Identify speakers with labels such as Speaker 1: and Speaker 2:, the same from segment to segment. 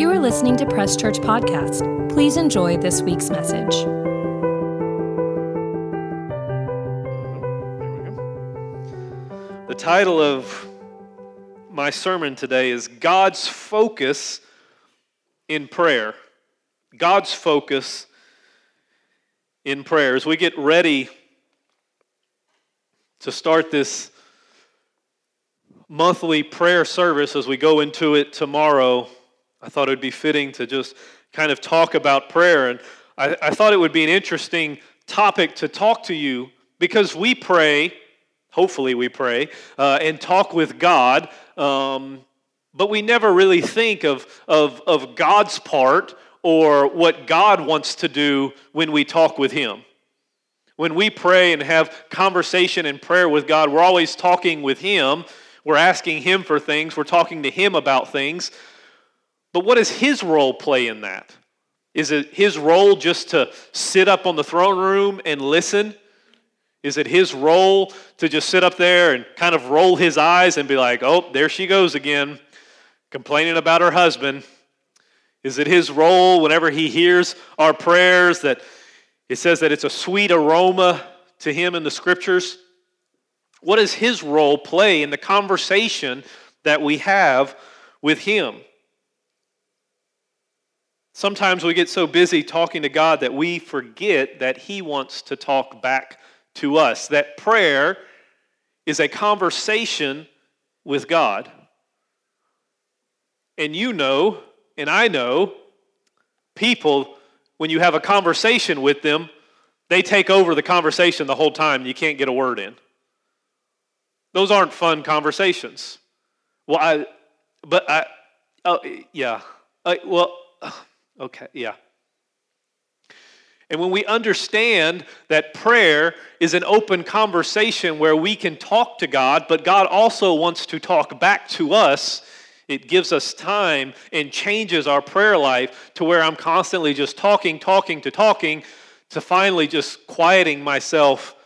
Speaker 1: You are listening to Press Church Podcast. Please enjoy this week's message.
Speaker 2: The title of my sermon today is God's Focus in Prayer. God's Focus in Prayer. As we get ready to start this monthly prayer service as we go into it tomorrow, I thought it would be fitting to just kind of talk about prayer. And I, I thought it would be an interesting topic to talk to you because we pray, hopefully, we pray, uh, and talk with God, um, but we never really think of, of, of God's part or what God wants to do when we talk with Him. When we pray and have conversation and prayer with God, we're always talking with Him. We're asking Him for things. We're talking to Him about things. But what does his role play in that? Is it his role just to sit up on the throne room and listen? Is it his role to just sit up there and kind of roll his eyes and be like, oh, there she goes again, complaining about her husband? Is it his role whenever he hears our prayers that it says that it's a sweet aroma to him in the scriptures? What does his role play in the conversation that we have with him? Sometimes we get so busy talking to God that we forget that He wants to talk back to us, that prayer is a conversation with God. And you know, and I know, people, when you have a conversation with them, they take over the conversation the whole time. You can't get a word in. Those aren't fun conversations. Well, I, but I, oh, yeah. I, well, Okay, yeah. And when we understand that prayer is an open conversation where we can talk to God, but God also wants to talk back to us, it gives us time and changes our prayer life to where I'm constantly just talking, talking to talking, to finally just quieting myself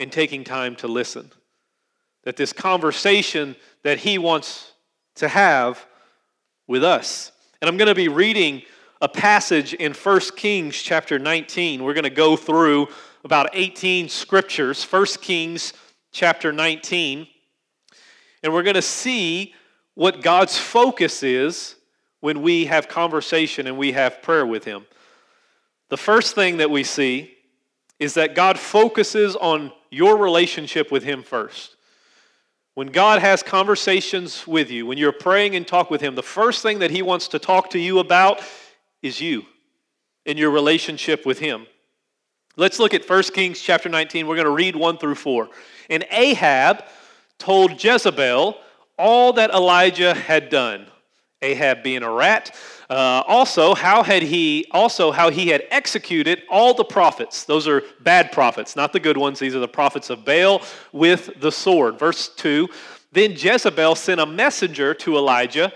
Speaker 2: and taking time to listen. That this conversation that He wants to have with us. And I'm going to be reading a passage in 1 Kings chapter 19. We're going to go through about 18 scriptures, 1 Kings chapter 19, and we're going to see what God's focus is when we have conversation and we have prayer with Him. The first thing that we see is that God focuses on your relationship with Him first. When God has conversations with you, when you're praying and talk with Him, the first thing that He wants to talk to you about is you in your relationship with him. Let's look at 1 Kings chapter 19. We're going to read 1 through 4. And Ahab told Jezebel all that Elijah had done. Ahab being a rat. Uh, also, how had he also how he had executed all the prophets. Those are bad prophets, not the good ones. These are the prophets of Baal with the sword. Verse 2. Then Jezebel sent a messenger to Elijah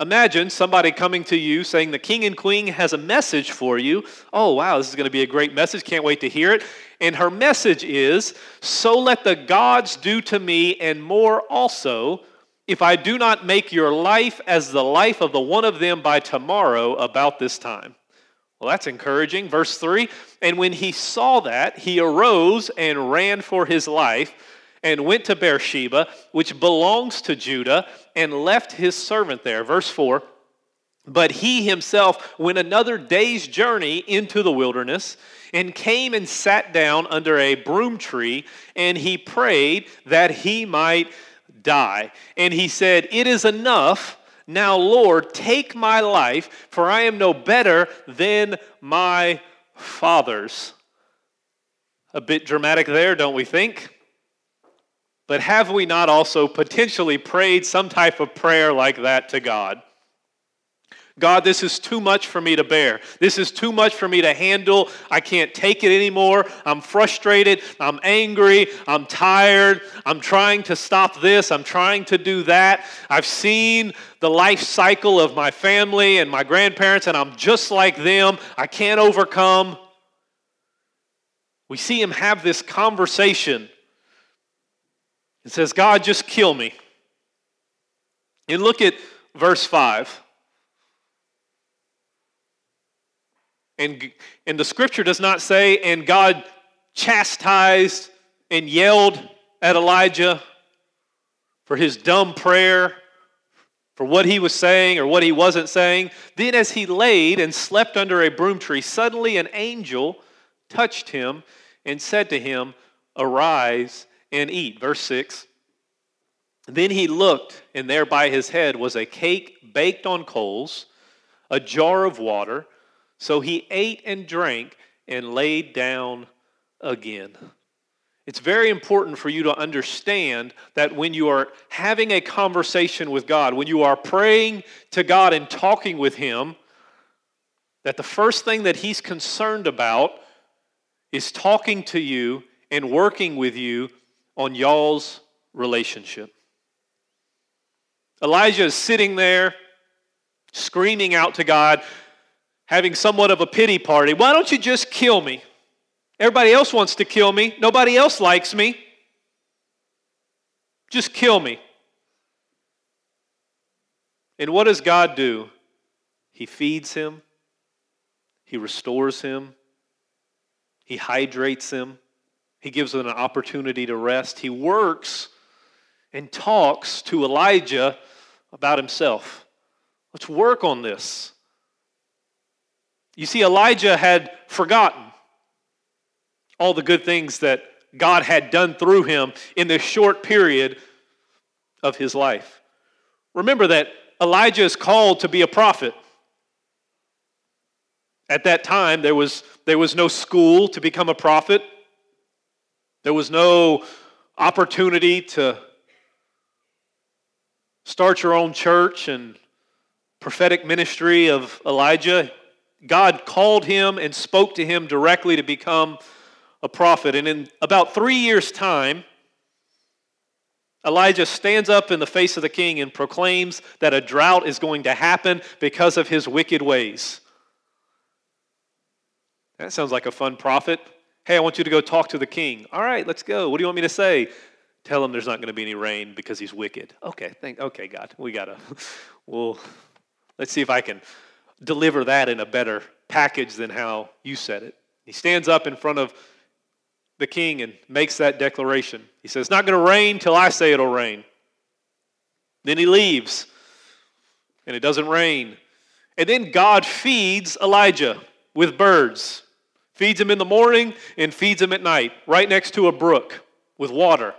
Speaker 2: Imagine somebody coming to you saying, The king and queen has a message for you. Oh, wow, this is going to be a great message. Can't wait to hear it. And her message is, So let the gods do to me and more also, if I do not make your life as the life of the one of them by tomorrow about this time. Well, that's encouraging. Verse 3 And when he saw that, he arose and ran for his life and went to Beersheba, which belongs to Judah, and left his servant there. Verse 4 But he himself went another day's journey into the wilderness and came and sat down under a broom tree, and he prayed that he might die. And he said, It is enough. Now, Lord, take my life, for I am no better than my fathers. A bit dramatic there, don't we think? But have we not also potentially prayed some type of prayer like that to God? God, this is too much for me to bear. This is too much for me to handle. I can't take it anymore. I'm frustrated. I'm angry. I'm tired. I'm trying to stop this. I'm trying to do that. I've seen the life cycle of my family and my grandparents, and I'm just like them. I can't overcome. We see him have this conversation it says, God, just kill me. And look at verse 5. And, and the scripture does not say, and God chastised and yelled at Elijah for his dumb prayer, for what he was saying or what he wasn't saying. Then, as he laid and slept under a broom tree, suddenly an angel touched him and said to him, Arise and eat. Verse 6. Then he looked, and there by his head was a cake baked on coals, a jar of water. So he ate and drank and laid down again. It's very important for you to understand that when you are having a conversation with God, when you are praying to God and talking with Him, that the first thing that He's concerned about is talking to you and working with you on y'all's relationship. Elijah is sitting there screaming out to God, having somewhat of a pity party. Why don't you just kill me? Everybody else wants to kill me. Nobody else likes me. Just kill me. And what does God do? He feeds him, He restores him, He hydrates him, He gives him an opportunity to rest. He works and talks to Elijah about himself. Let's work on this. You see, Elijah had forgotten all the good things that God had done through him in this short period of his life. Remember that Elijah is called to be a prophet. At that time, there was, there was no school to become a prophet. There was no opportunity to start your own church and prophetic ministry of Elijah. God called him and spoke to him directly to become a prophet. And in about three years' time, Elijah stands up in the face of the king and proclaims that a drought is going to happen because of his wicked ways. That sounds like a fun prophet. Hey, I want you to go talk to the king. All right, let's go. What do you want me to say? Tell him there's not going to be any rain because he's wicked. Okay, thank, okay, God, we gotta. Well, let's see if I can deliver that in a better package than how you said it. He stands up in front of the king and makes that declaration. He says, It's not going to rain till I say it'll rain. Then he leaves, and it doesn't rain. And then God feeds Elijah with birds. Feeds him in the morning and feeds him at night, right next to a brook with water.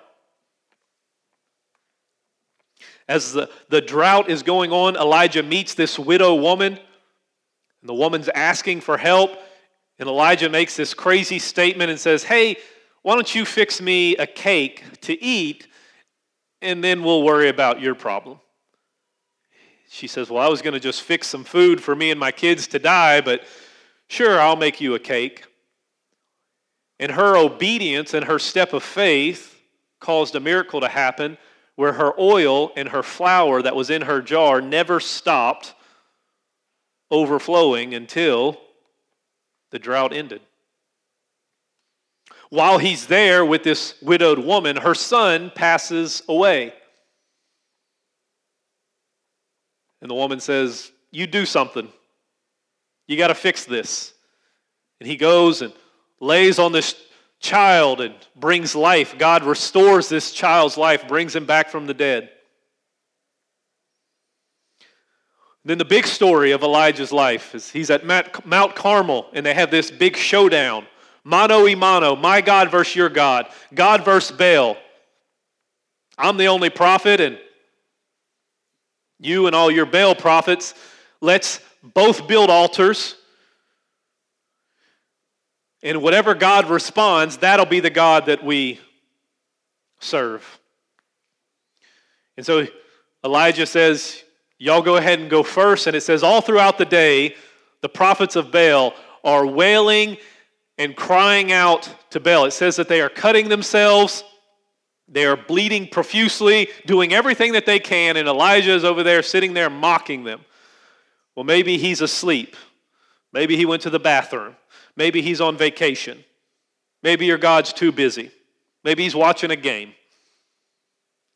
Speaker 2: As the, the drought is going on, Elijah meets this widow woman, and the woman's asking for help. And Elijah makes this crazy statement and says, Hey, why don't you fix me a cake to eat, and then we'll worry about your problem? She says, Well, I was going to just fix some food for me and my kids to die, but sure, I'll make you a cake. And her obedience and her step of faith caused a miracle to happen where her oil and her flour that was in her jar never stopped overflowing until the drought ended. While he's there with this widowed woman, her son passes away. And the woman says, You do something. You got to fix this. And he goes and lays on this child and brings life. God restores this child's life, brings him back from the dead. Then the big story of Elijah's life is he's at Mount Carmel and they have this big showdown. Mano y mano, my God versus your God, God versus Baal. I'm the only prophet, and you and all your Baal prophets, let's both build altars. And whatever God responds, that'll be the God that we serve. And so Elijah says, Y'all go ahead and go first. And it says, all throughout the day, the prophets of Baal are wailing and crying out to Baal. It says that they are cutting themselves, they are bleeding profusely, doing everything that they can, and Elijah is over there sitting there mocking them. Well, maybe he's asleep. Maybe he went to the bathroom. Maybe he's on vacation. Maybe your God's too busy. Maybe he's watching a game.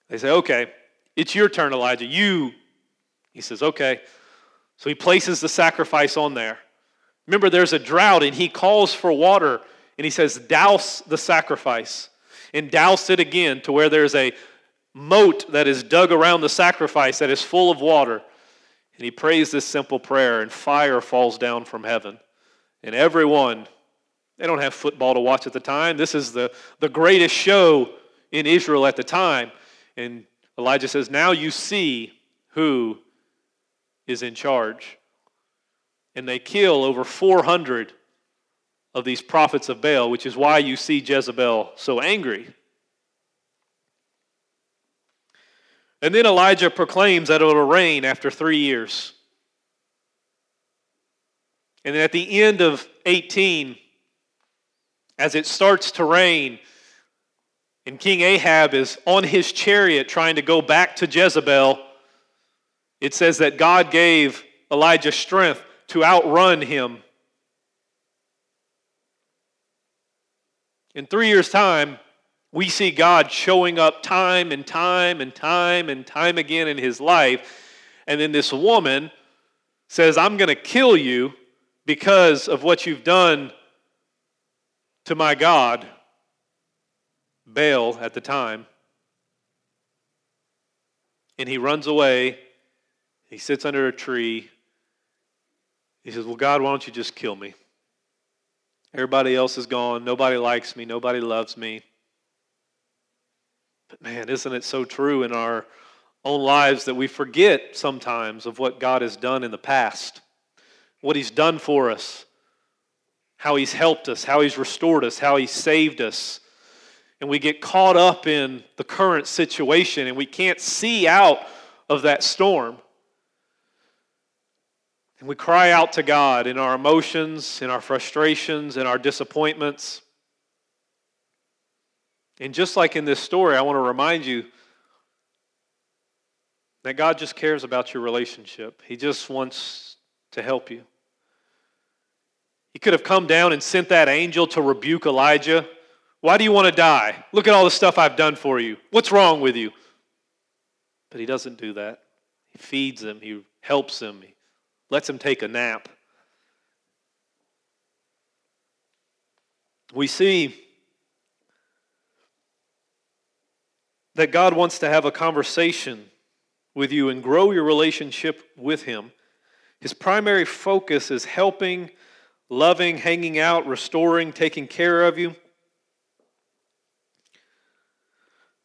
Speaker 2: They say, okay, it's your turn, Elijah. You. He says, okay. So he places the sacrifice on there. Remember, there's a drought, and he calls for water, and he says, Douse the sacrifice, and douse it again to where there's a moat that is dug around the sacrifice that is full of water. And he prays this simple prayer, and fire falls down from heaven. And everyone, they don't have football to watch at the time. This is the, the greatest show in Israel at the time. And Elijah says, Now you see who is in charge. And they kill over 400 of these prophets of Baal, which is why you see Jezebel so angry. And then Elijah proclaims that it will rain after three years. And then at the end of 18, as it starts to rain, and King Ahab is on his chariot trying to go back to Jezebel, it says that God gave Elijah strength to outrun him. In three years' time, we see God showing up time and time and time and time again in his life. And then this woman says, I'm going to kill you because of what you've done to my God, Baal at the time. And he runs away. He sits under a tree. He says, Well, God, why don't you just kill me? Everybody else is gone. Nobody likes me. Nobody loves me. But man, isn't it so true in our own lives that we forget sometimes of what God has done in the past, what He's done for us, how He's helped us, how He's restored us, how He's saved us. And we get caught up in the current situation and we can't see out of that storm. And we cry out to God in our emotions, in our frustrations, in our disappointments. And just like in this story, I want to remind you that God just cares about your relationship. He just wants to help you. He could have come down and sent that angel to rebuke Elijah. Why do you want to die? Look at all the stuff I've done for you. What's wrong with you? But he doesn't do that. He feeds him, he helps him, he lets him take a nap. We see that God wants to have a conversation with you and grow your relationship with Him. His primary focus is helping, loving, hanging out, restoring, taking care of you.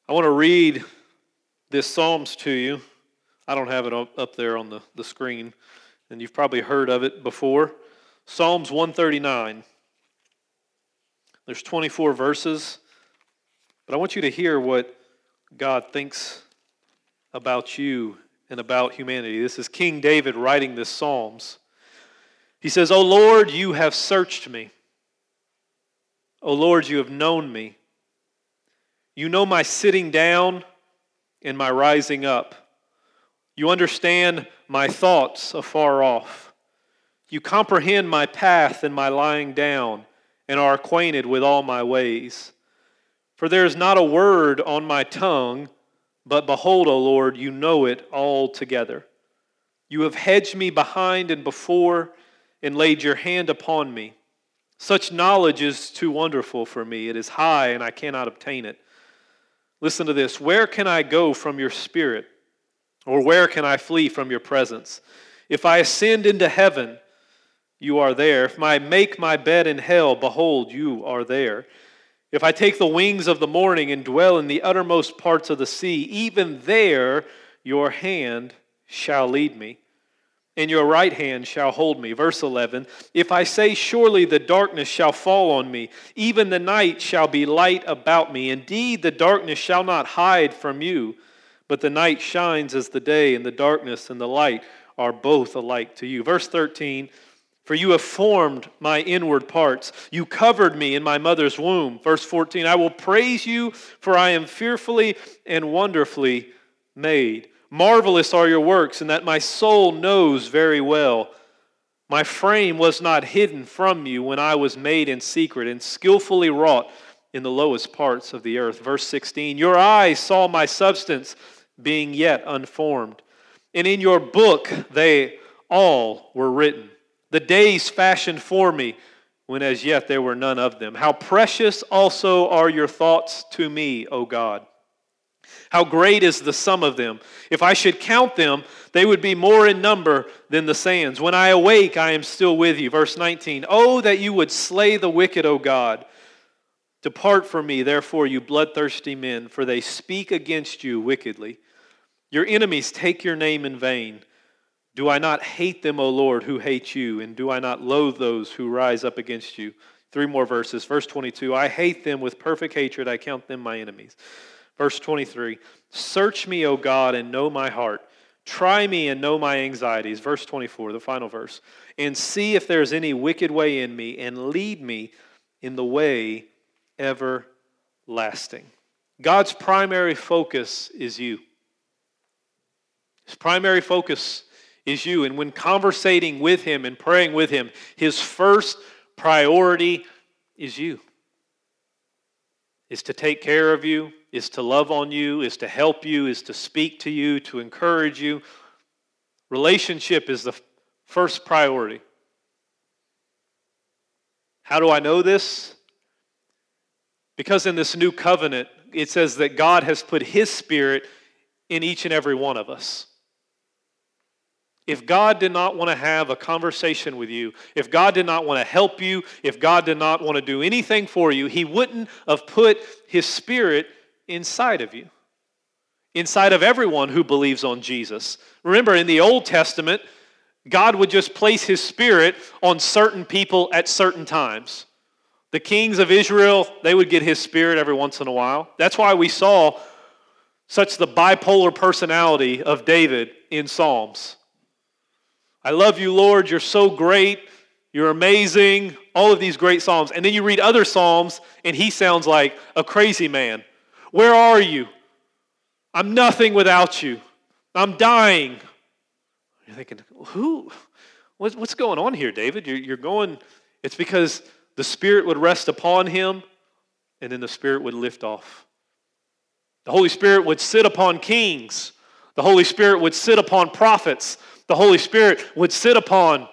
Speaker 2: I want to read this Psalms to you. I don't have it up there on the, the screen, and you've probably heard of it before. Psalms 139. There's 24 verses, but I want you to hear what God thinks about you and about humanity. This is King David writing this Psalms. He says, O Lord, you have searched me. O Lord, you have known me. You know my sitting down and my rising up. You understand my thoughts afar off. You comprehend my path and my lying down and are acquainted with all my ways. For there is not a word on my tongue, but behold, O Lord, you know it altogether. You have hedged me behind and before and laid your hand upon me. Such knowledge is too wonderful for me. It is high, and I cannot obtain it. Listen to this Where can I go from your spirit? Or where can I flee from your presence? If I ascend into heaven, you are there. If I make my bed in hell, behold, you are there. If I take the wings of the morning and dwell in the uttermost parts of the sea, even there your hand shall lead me, and your right hand shall hold me. Verse 11 If I say, Surely the darkness shall fall on me, even the night shall be light about me. Indeed, the darkness shall not hide from you, but the night shines as the day, and the darkness and the light are both alike to you. Verse 13 for you have formed my inward parts. You covered me in my mother's womb. Verse 14 I will praise you, for I am fearfully and wonderfully made. Marvelous are your works, and that my soul knows very well. My frame was not hidden from you when I was made in secret and skillfully wrought in the lowest parts of the earth. Verse 16 Your eyes saw my substance being yet unformed, and in your book they all were written the days fashioned for me, when as yet there were none of them. How precious also are your thoughts to me, O God. How great is the sum of them. If I should count them, they would be more in number than the sands. When I awake, I am still with you. Verse 19. Oh, that you would slay the wicked, O God. Depart from me, therefore, you bloodthirsty men, for they speak against you wickedly. Your enemies take your name in vain. Do I not hate them, O Lord, who hate you? And do I not loathe those who rise up against you? Three more verses. Verse 22 I hate them with perfect hatred. I count them my enemies. Verse 23 Search me, O God, and know my heart. Try me and know my anxieties. Verse 24, the final verse. And see if there's any wicked way in me, and lead me in the way everlasting. God's primary focus is you. His primary focus is you. And when conversating with Him and praying with Him, His first priority is you. Is to take care of you, is to love on you, is to help you, is to speak to you, to encourage you. Relationship is the first priority. How do I know this? Because in this new covenant, it says that God has put His Spirit in each and every one of us. If God did not want to have a conversation with you, if God did not want to help you, if God did not want to do anything for you, He wouldn't have put His Spirit inside of you, inside of everyone who believes on Jesus. Remember, in the Old Testament, God would just place his spirit on certain people at certain times. The kings of Israel, they would get his spirit every once in a while. That's why we saw such the bipolar personality of David in Psalms. I love you, Lord. You're so great. You're amazing. All of these great Psalms. And then you read other Psalms, and he sounds like a crazy man. Where are you? I'm nothing without you. I'm dying. You're thinking, who? What's going on here, David? You're going, it's because the Spirit would rest upon him and then the Spirit would lift off. The Holy Spirit would sit upon kings. The Holy Spirit would sit upon prophets. The Holy Spirit would sit upon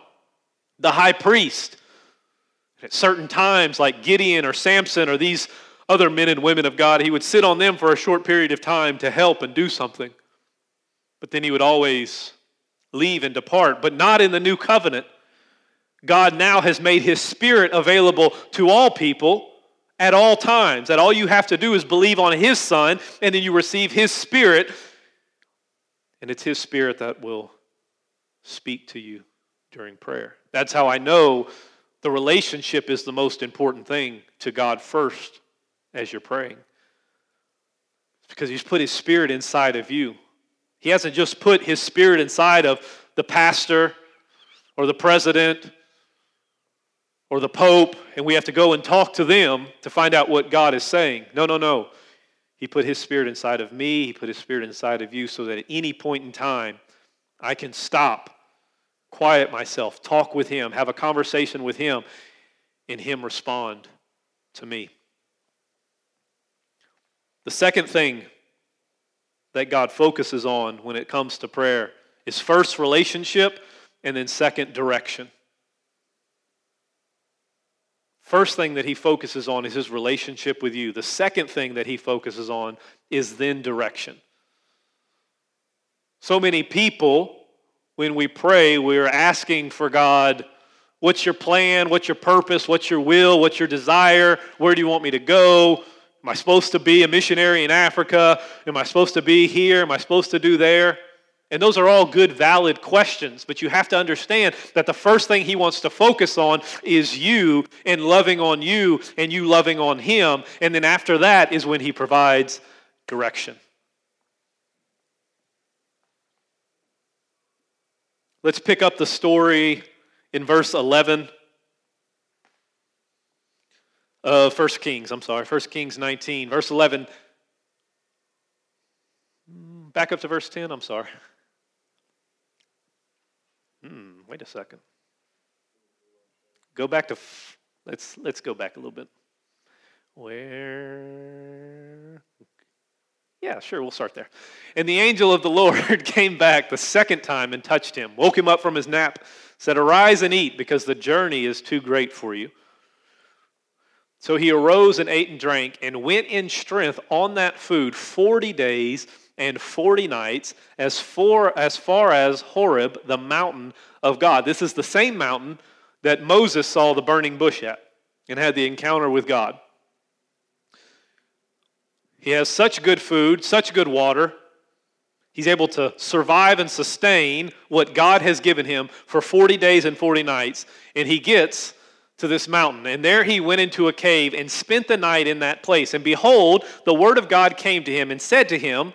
Speaker 2: the high priest. At certain times, like Gideon or Samson or these other men and women of God, he would sit on them for a short period of time to help and do something. But then he would always leave and depart, but not in the new covenant. God now has made his spirit available to all people at all times. That all you have to do is believe on his son, and then you receive his spirit, and it's his spirit that will speak to you during prayer. That's how I know the relationship is the most important thing to God first as you're praying. It's because He's put His Spirit inside of you. He hasn't just put His Spirit inside of the pastor or the president or the Pope, and we have to go and talk to them to find out what God is saying. No, no, no. He put His Spirit inside of me, He put His Spirit inside of you so that at any point in time, I can stop, quiet myself, talk with Him, have a conversation with Him, and Him respond to me. The second thing that God focuses on when it comes to prayer is first relationship and then second direction. First thing that he focuses on is his relationship with you. The second thing that he focuses on is then direction. So many people, when we pray, we're asking for God, what's your plan? What's your purpose? What's your will? What's your desire? Where do you want me to go? Am I supposed to be a missionary in Africa? Am I supposed to be here? Am I supposed to do there? And those are all good, valid questions, but you have to understand that the first thing he wants to focus on is you and loving on you and you loving on him. And then after that is when he provides direction. Let's pick up the story in verse 11 of 1 Kings. I'm sorry, 1 Kings 19, verse 11. Back up to verse 10. I'm sorry. Hmm, wait a second. Go back to let's let's go back a little bit. Where yeah, sure, we'll start there. And the angel of the Lord came back the second time and touched him, woke him up from his nap, said, Arise and eat, because the journey is too great for you. So he arose and ate and drank and went in strength on that food 40 days and 40 nights as far, as far as Horeb, the mountain of God. This is the same mountain that Moses saw the burning bush at and had the encounter with God. He has such good food, such good water. He's able to survive and sustain what God has given him for 40 days and 40 nights. And he gets to this mountain. And there he went into a cave and spent the night in that place. And behold, the word of God came to him and said to him,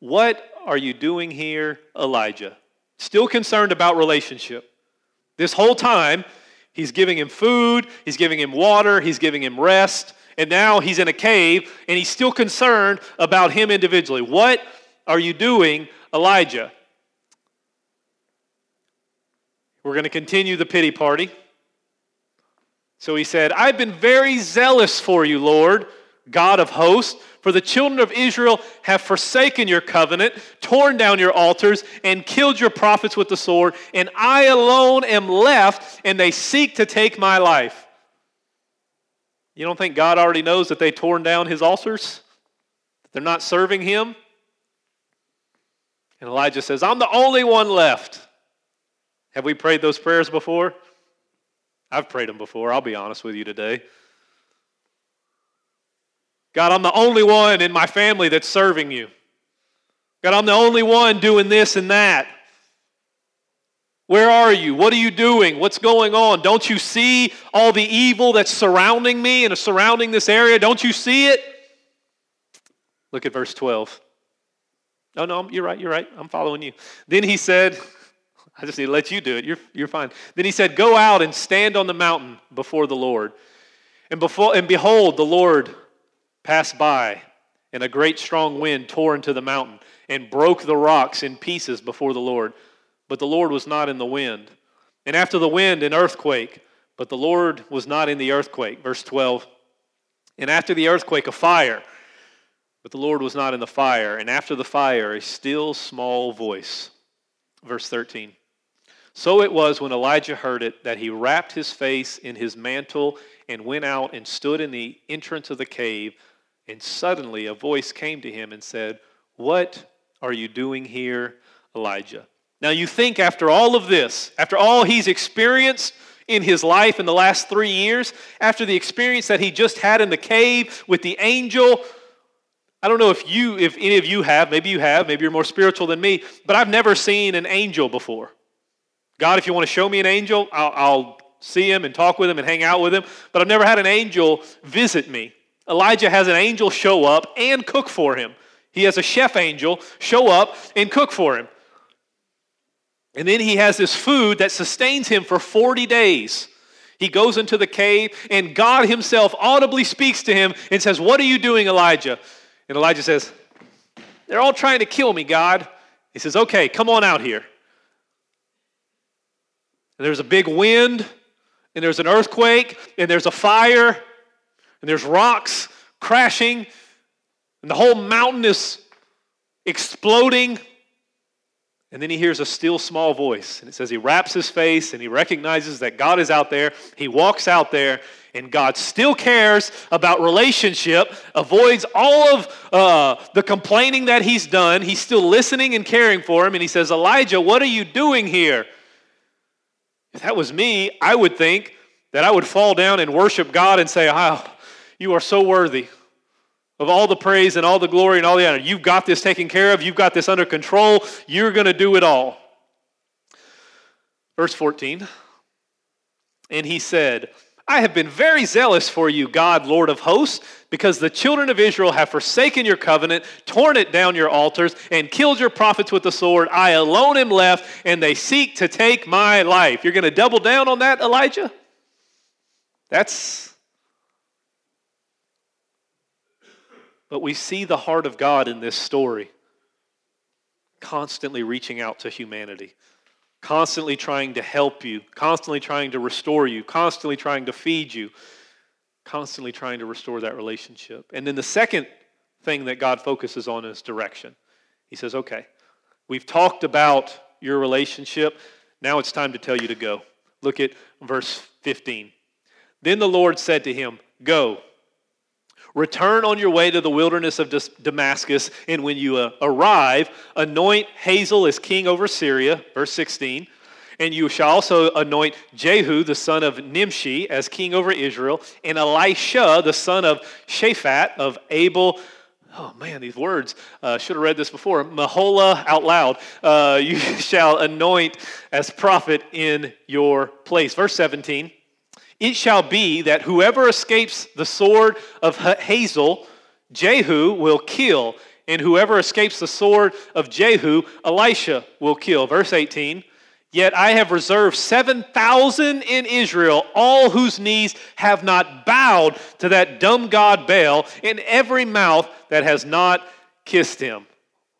Speaker 2: What are you doing here, Elijah? Still concerned about relationship. This whole time, he's giving him food, he's giving him water, he's giving him rest. And now he's in a cave and he's still concerned about him individually. What are you doing, Elijah? We're going to continue the pity party. So he said, I've been very zealous for you, Lord, God of hosts, for the children of Israel have forsaken your covenant, torn down your altars, and killed your prophets with the sword, and I alone am left, and they seek to take my life. You don't think God already knows that they torn down his altars? They're not serving him? And Elijah says, I'm the only one left. Have we prayed those prayers before? I've prayed them before, I'll be honest with you today. God, I'm the only one in my family that's serving you. God, I'm the only one doing this and that. Where are you? What are you doing? What's going on? Don't you see all the evil that's surrounding me and surrounding this area? Don't you see it? Look at verse 12. Oh, no, you're right, you're right. I'm following you. Then he said, I just need to let you do it. You're, you're fine. Then he said, Go out and stand on the mountain before the Lord. And, before, and behold, the Lord passed by, and a great strong wind tore into the mountain and broke the rocks in pieces before the Lord. But the Lord was not in the wind. And after the wind, an earthquake. But the Lord was not in the earthquake. Verse 12. And after the earthquake, a fire but the Lord was not in the fire, and after the fire, a still small voice. Verse 13. So it was when Elijah heard it that he wrapped his face in his mantle and went out and stood in the entrance of the cave. And suddenly a voice came to him and said, What are you doing here, Elijah? Now you think after all of this, after all he's experienced in his life in the last three years, after the experience that he just had in the cave with the angel I don't know if you, if any of you have, maybe you have, maybe you're more spiritual than me, but I've never seen an angel before. God, if you want to show me an angel, I'll, I'll see him and talk with him and hang out with him, but I've never had an angel visit me. Elijah has an angel show up and cook for him. He has a chef angel show up and cook for him. And then he has this food that sustains him for 40 days. He goes into the cave, and God Himself audibly speaks to him and says, What are you doing, Elijah? And Elijah says, They're all trying to kill me, God. He says, Okay, come on out here. And there's a big wind, and there's an earthquake, and there's a fire, and there's rocks crashing, and the whole mountain is exploding. And then he hears a still small voice, and it says he wraps his face and he recognizes that God is out there. He walks out there, and God still cares about relationship, avoids all of uh, the complaining that he's done. He's still listening and caring for him, and he says, Elijah, what are you doing here? If that was me, I would think that I would fall down and worship God and say, Oh, you are so worthy of all the praise and all the glory and all the honor. You've got this taken care of, you've got this under control, you're going to do it all. Verse 14. And he said, I have been very zealous for you, God, Lord of hosts, because the children of Israel have forsaken your covenant, torn it down your altars, and killed your prophets with the sword. I alone am left, and they seek to take my life. You're going to double down on that, Elijah? That's. But we see the heart of God in this story, constantly reaching out to humanity constantly trying to help you, constantly trying to restore you, constantly trying to feed you, constantly trying to restore that relationship. And then the second thing that God focuses on is direction. He says, okay, we've talked about your relationship. Now it's time to tell you to go. Look at verse 15. Then the Lord said to him, Go, return on your way to the wilderness of Damascus, and when you uh, arrive, anoint Hazael as king over Syria. Verse 16. And you shall also anoint Jehu, the son of Nimshi, as king over Israel, and Elisha, the son of Shaphat of Abel. Oh man, these words. Uh, should have read this before. Meholah out loud. Uh, you shall anoint as prophet in your place. Verse 17. It shall be that whoever escapes the sword of Hazael, Jehu will kill, and whoever escapes the sword of Jehu, Elisha will kill. Verse 18. Yet I have reserved 7,000 in Israel, all whose knees have not bowed to that dumb god Baal, in every mouth that has not kissed him.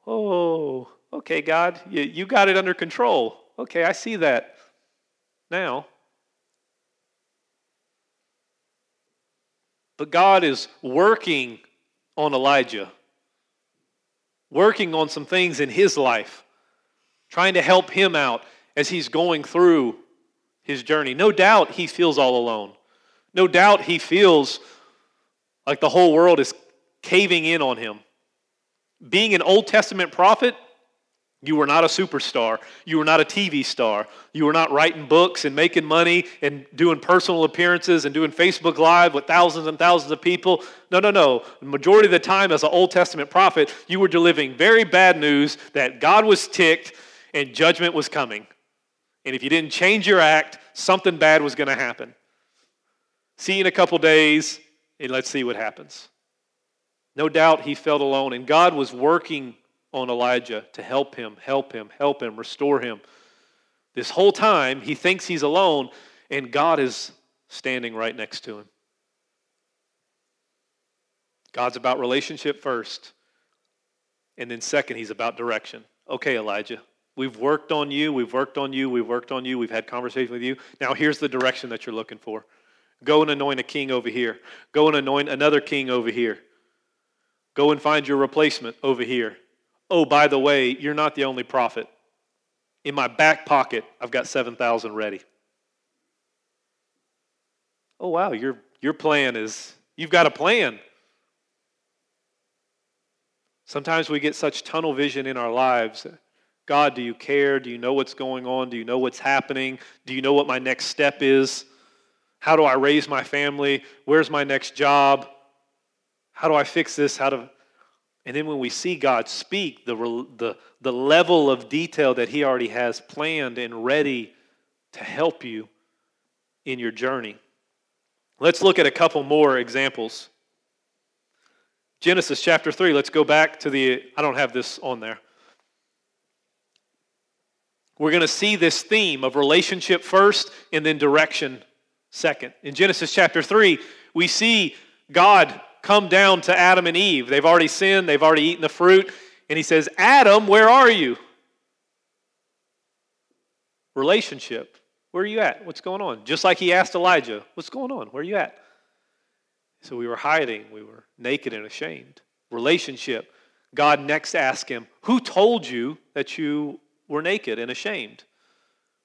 Speaker 2: Oh, okay, God, you, you got it under control. Okay, I see that now. But God is working on Elijah, working on some things in his life, trying to help him out as he's going through his journey. No doubt he feels all alone. No doubt he feels like the whole world is caving in on him. Being an Old Testament prophet, you were not a superstar. You were not a TV star. You were not writing books and making money and doing personal appearances and doing Facebook Live with thousands and thousands of people. No, no, no. The majority of the time, as an Old Testament prophet, you were delivering very bad news that God was ticked and judgment was coming. And if you didn't change your act, something bad was going to happen. See you in a couple days, and let's see what happens. No doubt he felt alone, and God was working on Elijah to help him, help him, help him, restore him. This whole time, he thinks he's alone, and God is standing right next to him. God's about relationship first, and then second, he's about direction. Okay, Elijah, We've worked on you, we've worked on you, we've worked on you, we've had conversation with you. Now here's the direction that you're looking for. Go and anoint a king over here. Go and anoint another king over here. Go and find your replacement over here. Oh, by the way, you're not the only prophet. In my back pocket, I've got 7,000 ready. Oh, wow, your, your plan is, you've got a plan. Sometimes we get such tunnel vision in our lives God, do you care? Do you know what's going on? Do you know what's happening? Do you know what my next step is? How do I raise my family? Where's my next job? How do I fix this? How do and then when we see God speak, the, the, the level of detail that He already has planned and ready to help you in your journey. Let's look at a couple more examples. Genesis chapter 3, let's go back to the, I don't have this on there we're going to see this theme of relationship first and then direction second. In Genesis chapter 3, we see God come down to Adam and Eve. They've already sinned, they've already eaten the fruit, and he says, Adam, where are you? Relationship. Where are you at? What's going on? Just like he asked Elijah, What's going on? Where are you at? So we were hiding, we were naked and ashamed. Relationship. God next asked him, Who told you that you were naked and ashamed.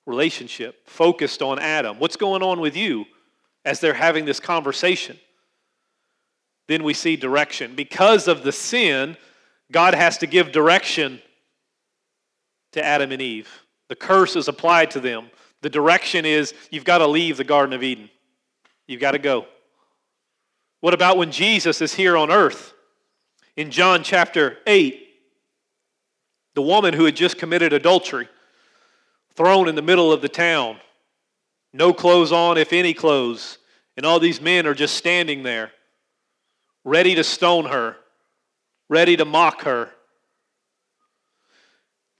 Speaker 2: Relationship focused on Adam. What's going on with you as they're having this conversation? Then we see direction. Because of the sin, God has to give direction to Adam and Eve. The curse is applied to them. The direction is you've got to leave the Garden of Eden. You've got to go. What about when Jesus is here on earth? In John chapter 8, the woman who had just committed adultery, thrown in the middle of the town, no clothes on, if any clothes, and all these men are just standing there, ready to stone her, ready to mock her.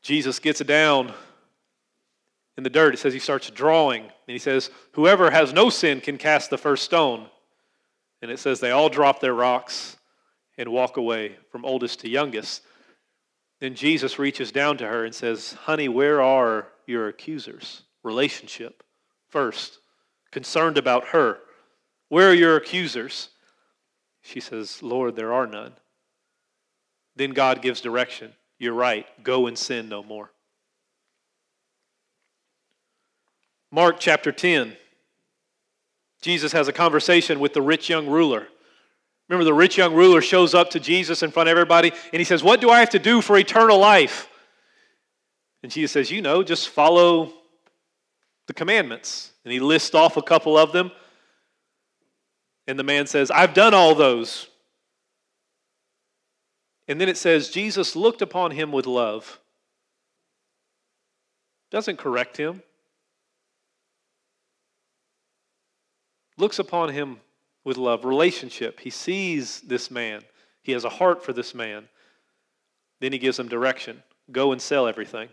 Speaker 2: Jesus gets down in the dirt. It says he starts drawing, and he says, Whoever has no sin can cast the first stone. And it says they all drop their rocks and walk away from oldest to youngest. Then Jesus reaches down to her and says, Honey, where are your accusers? Relationship first, concerned about her. Where are your accusers? She says, Lord, there are none. Then God gives direction. You're right. Go and sin no more. Mark chapter 10. Jesus has a conversation with the rich young ruler. Remember, the rich young ruler shows up to Jesus in front of everybody and he says, What do I have to do for eternal life? And Jesus says, You know, just follow the commandments. And he lists off a couple of them. And the man says, I've done all those. And then it says, Jesus looked upon him with love. Doesn't correct him. Looks upon him with love, relationship. He sees this man, he has a heart for this man. Then he gives him direction go and sell everything.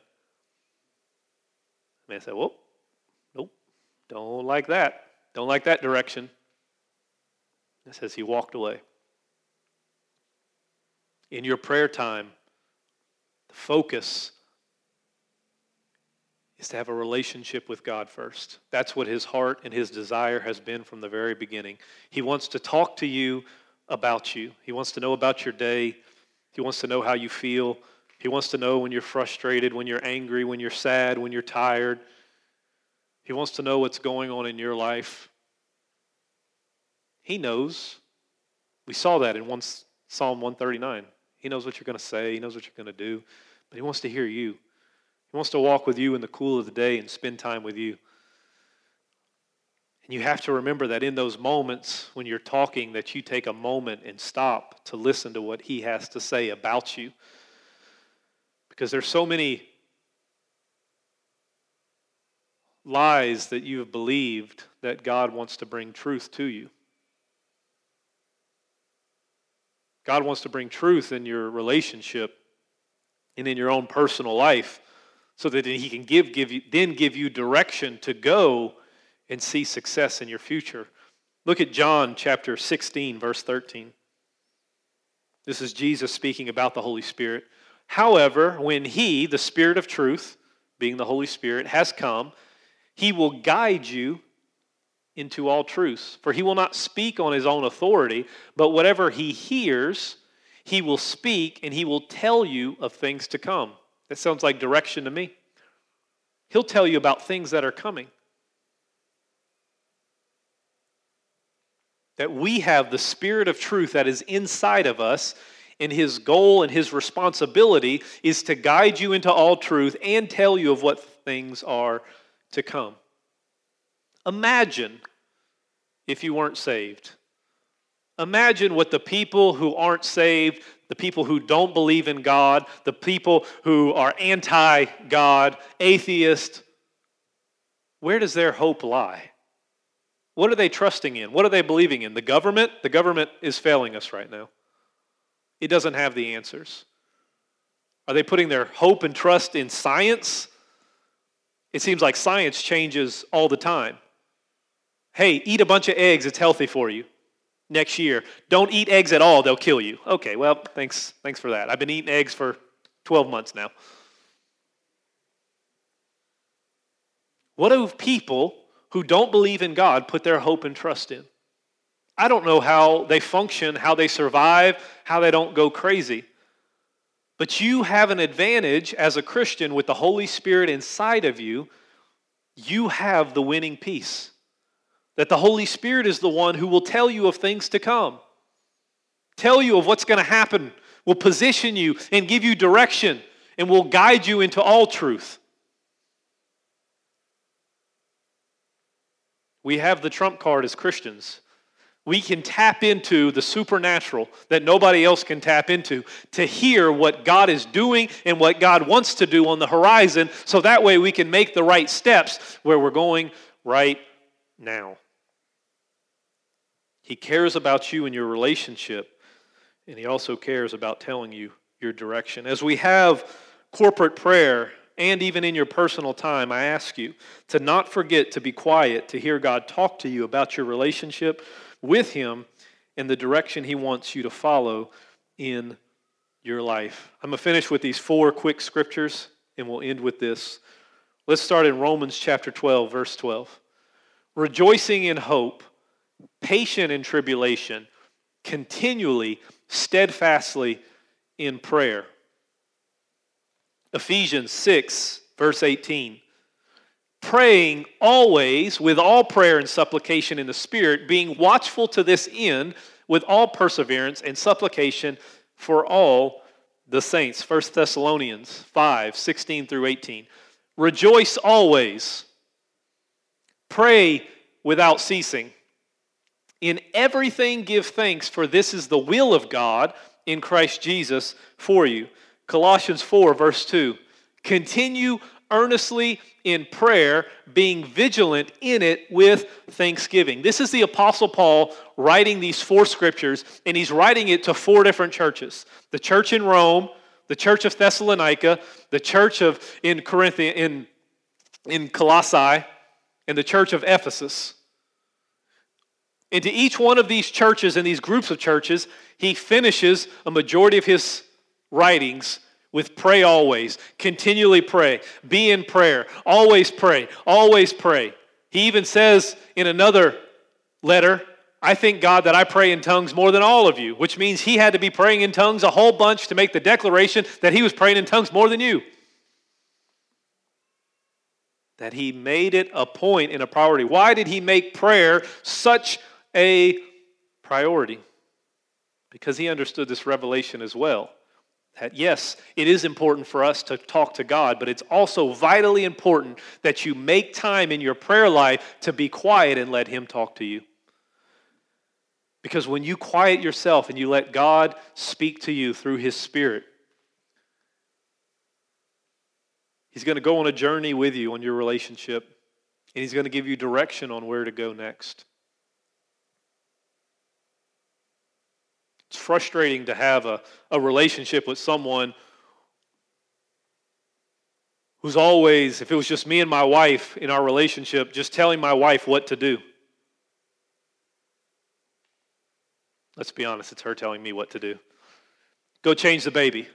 Speaker 2: The man said, Well, nope, don't like that. Don't like that direction. It says he walked away. In your prayer time, the focus is to have a relationship with God first. That's what his heart and his desire has been from the very beginning. He wants to talk to you about you, he wants to know about your day, he wants to know how you feel. He wants to know when you're frustrated, when you're angry, when you're sad, when you're tired. He wants to know what's going on in your life. He knows. We saw that in one, Psalm 139. He knows what you're going to say, He knows what you're going to do, but He wants to hear you. He wants to walk with you in the cool of the day and spend time with you. And you have to remember that in those moments when you're talking that you take a moment and stop to listen to what he has to say about you. Because there's so many lies that you have believed that God wants to bring truth to you. God wants to bring truth in your relationship and in your own personal life so that he can give, give you, then give you direction to go and see success in your future. Look at John chapter 16, verse 13. This is Jesus speaking about the Holy Spirit. However, when he, the Spirit of truth, being the Holy Spirit, has come, he will guide you into all truths. For he will not speak on his own authority, but whatever he hears, he will speak and he will tell you of things to come. That sounds like direction to me. He'll tell you about things that are coming. That we have the Spirit of truth that is inside of us, and His goal and His responsibility is to guide you into all truth and tell you of what things are to come. Imagine if you weren't saved. Imagine what the people who aren't saved, the people who don't believe in God, the people who are anti God, atheist, where does their hope lie? What are they trusting in? What are they believing in? The government? The government is failing us right now. It doesn't have the answers. Are they putting their hope and trust in science? It seems like science changes all the time. Hey, eat a bunch of eggs, it's healthy for you next year. Don't eat eggs at all, they'll kill you. Okay, well, thanks, thanks for that. I've been eating eggs for 12 months now. What do people who don't believe in God put their hope and trust in? I don't know how they function, how they survive, how they don't go crazy. But you have an advantage as a Christian with the Holy Spirit inside of you. You have the winning piece. That the Holy Spirit is the one who will tell you of things to come, tell you of what's going to happen, will position you and give you direction, and will guide you into all truth. We have the trump card as Christians. We can tap into the supernatural that nobody else can tap into to hear what God is doing and what God wants to do on the horizon so that way we can make the right steps where we're going right now. He cares about you and your relationship, and He also cares about telling you your direction. As we have corporate prayer, and even in your personal time, I ask you to not forget to be quiet, to hear God talk to you about your relationship with Him and the direction He wants you to follow in your life. I'm going to finish with these four quick scriptures, and we'll end with this. Let's start in Romans chapter 12, verse 12. Rejoicing in hope patient in tribulation, continually, steadfastly in prayer. Ephesians 6, verse 18. praying always with all prayer and supplication in the Spirit, being watchful to this end with all perseverance and supplication for all the saints. 1 Thessalonians 5 16 through 18. Rejoice always, pray without ceasing. In everything give thanks, for this is the will of God in Christ Jesus for you. Colossians 4, verse 2. Continue earnestly in prayer, being vigilant in it with thanksgiving. This is the Apostle Paul writing these four scriptures, and he's writing it to four different churches the church in Rome, the church of Thessalonica, the church of in Corinth, in, in Colossae, and the church of Ephesus. Into each one of these churches and these groups of churches, he finishes a majority of his writings with pray always, continually pray, be in prayer, always pray, always pray. He even says in another letter, I thank God that I pray in tongues more than all of you, which means he had to be praying in tongues a whole bunch to make the declaration that he was praying in tongues more than you. That he made it a point and a priority. Why did he make prayer such a priority? Because he understood this revelation as well. That yes, it is important for us to talk to God, but it's also vitally important that you make time in your prayer life to be quiet and let Him talk to you. Because when you quiet yourself and you let God speak to you through His Spirit, He's going to go on a journey with you on your relationship, and He's going to give you direction on where to go next. It's frustrating to have a, a relationship with someone who's always, if it was just me and my wife in our relationship, just telling my wife what to do. Let's be honest, it's her telling me what to do. Go change the baby.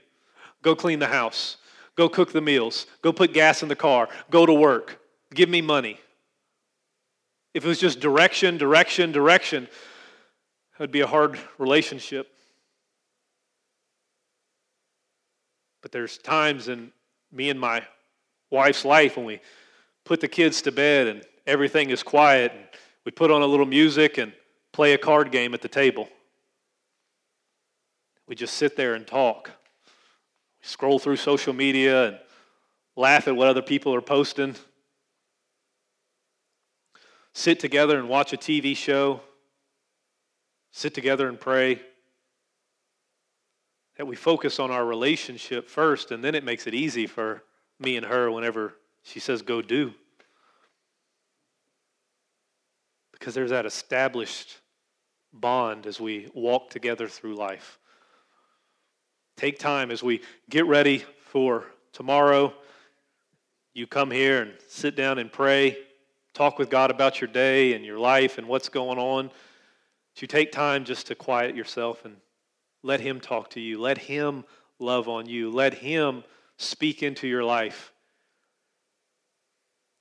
Speaker 2: Go clean the house. Go cook the meals. Go put gas in the car. Go to work. Give me money. If it was just direction, direction, direction, it would be a hard relationship. But there's times in me and my wife's life when we put the kids to bed and everything is quiet and we put on a little music and play a card game at the table. We just sit there and talk. We scroll through social media and laugh at what other people are posting. Sit together and watch a TV show sit together and pray. That we focus on our relationship first, and then it makes it easy for me and her whenever she says, go do. Because there's that established bond as we walk together through life. Take time as we get ready for tomorrow. You come here and sit down and pray, talk with God about your day and your life and what's going on you take time just to quiet yourself and let Him talk to you. Let Him love on you. Let Him speak into your life.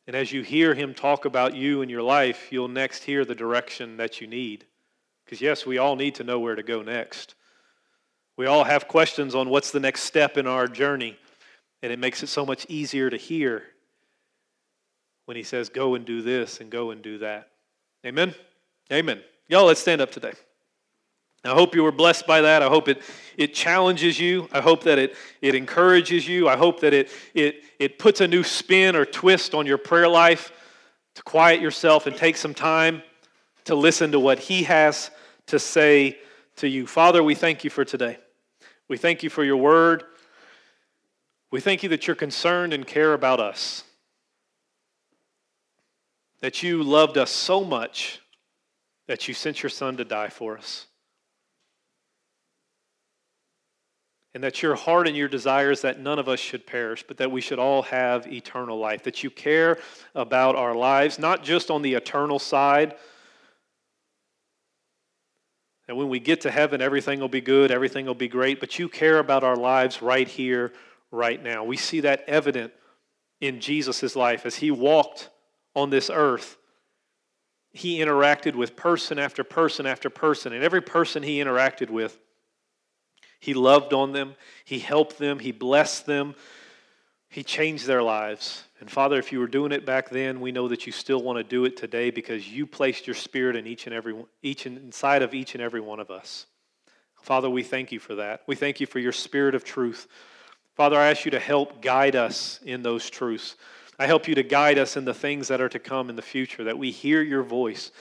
Speaker 2: And as you hear Him talk about you and your life, you'll next hear the direction that you need. Because, yes, we all need to know where to go next. We all have questions on what's the next step in our journey, and it makes it so much easier to hear when He says, Go and do this and go and do that. Amen? Amen. Y'all, let's stand up today. I hope you were blessed by that. I hope it, it challenges you. I hope that it, it encourages you. I hope that it, it, it puts a new spin or twist on your prayer life to quiet yourself and take some time to listen to what He has to say to you. Father, we thank you for today. We thank you for your word. We thank you that you're concerned and care about us, that you loved us so much that you sent your son to die for us. And that your heart and your desire is that none of us should perish, but that we should all have eternal life. That you care about our lives, not just on the eternal side. And when we get to heaven, everything will be good, everything will be great, but you care about our lives right here, right now. We see that evident in Jesus' life as he walked on this earth he interacted with person after person after person. And every person he interacted with, he loved on them, he helped them, he blessed them, he changed their lives. And Father, if you were doing it back then, we know that you still want to do it today because you placed your spirit in each and every each inside of each and every one of us. Father, we thank you for that. We thank you for your spirit of truth. Father, I ask you to help guide us in those truths. I help you to guide us in the things that are to come in the future, that we hear your voice,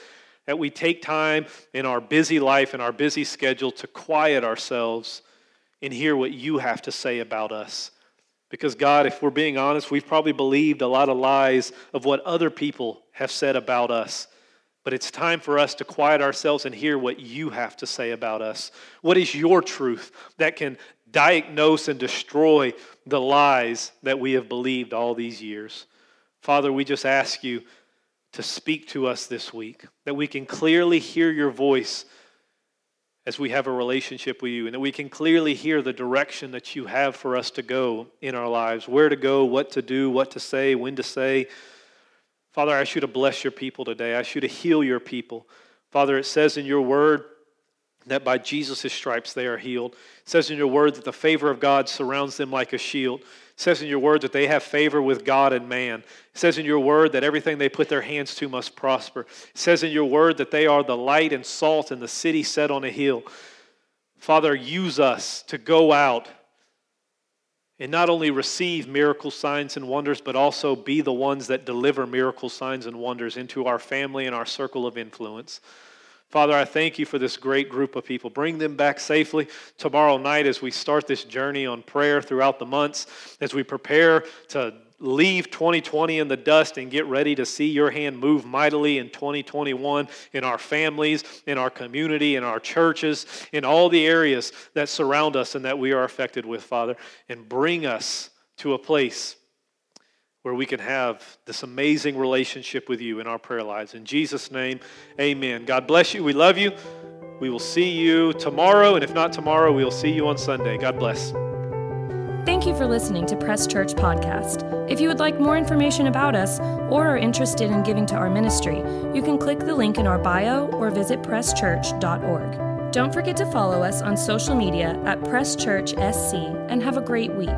Speaker 2: that we take time in our busy life and our busy schedule to quiet ourselves and hear what you have to say about us. Because, God, if we're being honest, we've probably believed a lot of lies of what other people have said about us. But it's time for us to quiet ourselves and hear what you have to say about us. What is your truth that can diagnose and destroy the lies that we have believed all these years? Father, we just ask you to speak to us this week, that we can clearly hear your voice as we have a relationship with you, and that we can clearly hear the direction that you have for us to go in our lives where to go, what to do, what to say, when to say. Father, I ask you to bless your people today. I ask you to heal your people. Father, it says in your word that by Jesus' stripes they are healed. It says in your word that the favor of God surrounds them like a shield. It says in your word that they have favor with God and man. It says in your word that everything they put their hands to must prosper. It says in your word that they are the light and salt in the city set on a hill. Father, use us to go out and not only receive miracle signs and wonders, but also be the ones that deliver miracle signs and wonders into our family and our circle of influence. Father, I thank you for this great group of people. Bring them back safely tomorrow night as we start this journey on prayer throughout the months, as we prepare to leave 2020 in the dust and get ready to see your hand move mightily in 2021 in our families, in our community, in our churches, in all the areas that surround us and that we are affected with, Father, and bring us to a place where we can have this amazing relationship with you in our prayer lives. In Jesus' name, amen. God bless you. We love you. We will see you tomorrow, and if not tomorrow, we'll see you on Sunday. God bless.
Speaker 1: Thank you for listening to Press Church Podcast. If you would like more information about us or are interested in giving to our ministry, you can click the link in our bio or visit presschurch.org. Don't forget to follow us on social media at Press Church SC and have a great week.